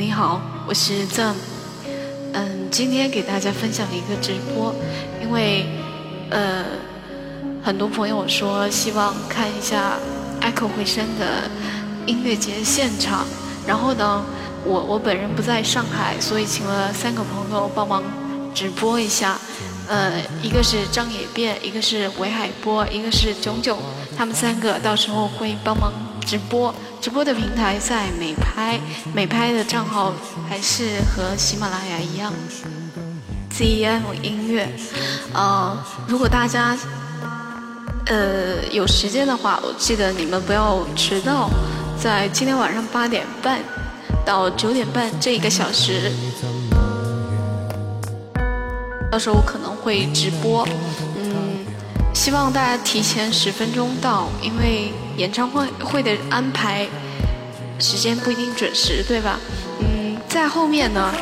你好，我是郑。嗯，今天给大家分享一个直播，因为呃，很多朋友说希望看一下 Echo 回声的音乐节现场，然后呢，我我本人不在上海，所以请了三个朋友帮忙直播一下。呃，一个是张野变，一个是韦海波，一个是炯炯，他们三个到时候会帮忙直播。直播的平台在美拍，美拍的账号还是和喜马拉雅一样，ZM 音乐。呃，如果大家呃有时间的话，我记得你们不要迟到，在今天晚上八点半到九点半这一个小时。到时候我可能会直播，嗯，希望大家提前十分钟到，因为演唱会会的安排时间不一定准时，对吧？嗯，在后面呢，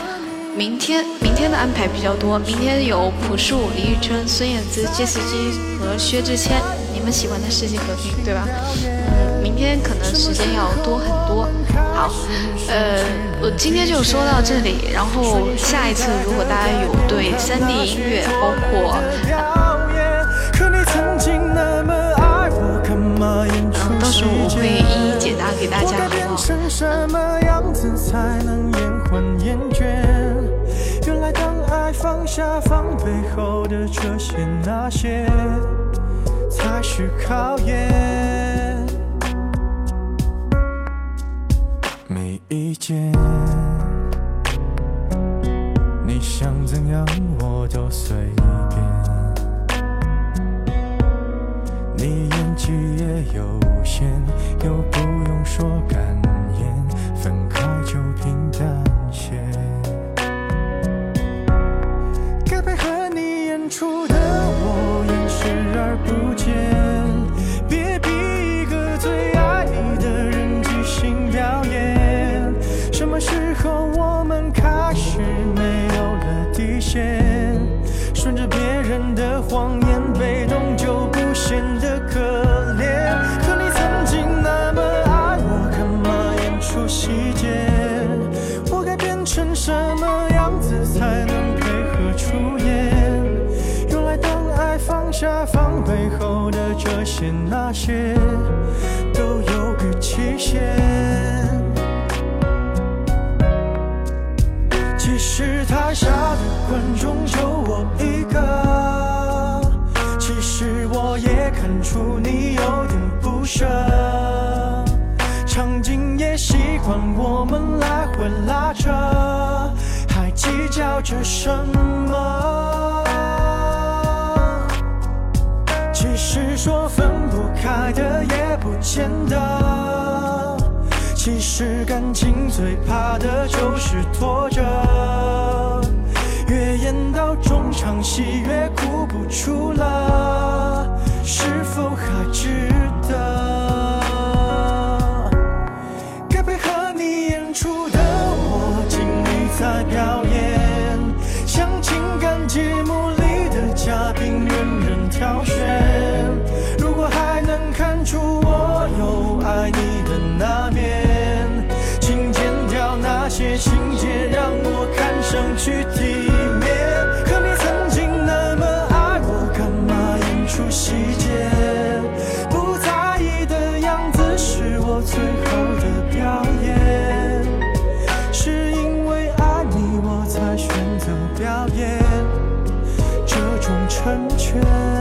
明天明天的安排比较多，明天有朴树、李宇春、孙燕姿、j 斯基和薛之谦，你们喜欢的世纪和平，对吧？嗯，明天可能时间要多很多。好，呃，我今天就说到这里，然后下一次如果大家有对三 D 音乐，包括，什么样子才能延缓厌倦？原来当爱放下防备后的这些那些才是考验。没意见，你想怎样我都随便。你演技也有限，又不用说感。爱放下防备后的这些那些，都有个期限。其实台下的观众就我一个，其实我也看出你有点不舍，场景也习惯我们来回拉扯，还计较着什么？是说分不开的也不见得。其实感情最怕的就是拖着，越演到中场戏越哭不出了，是否还值我有爱你的那面。请剪掉那些情节让我看上去体面，可你曾经那么爱我，干嘛演出细节？不在意的样子是我最后的表演，是因为爱你我才选择表演这种成全。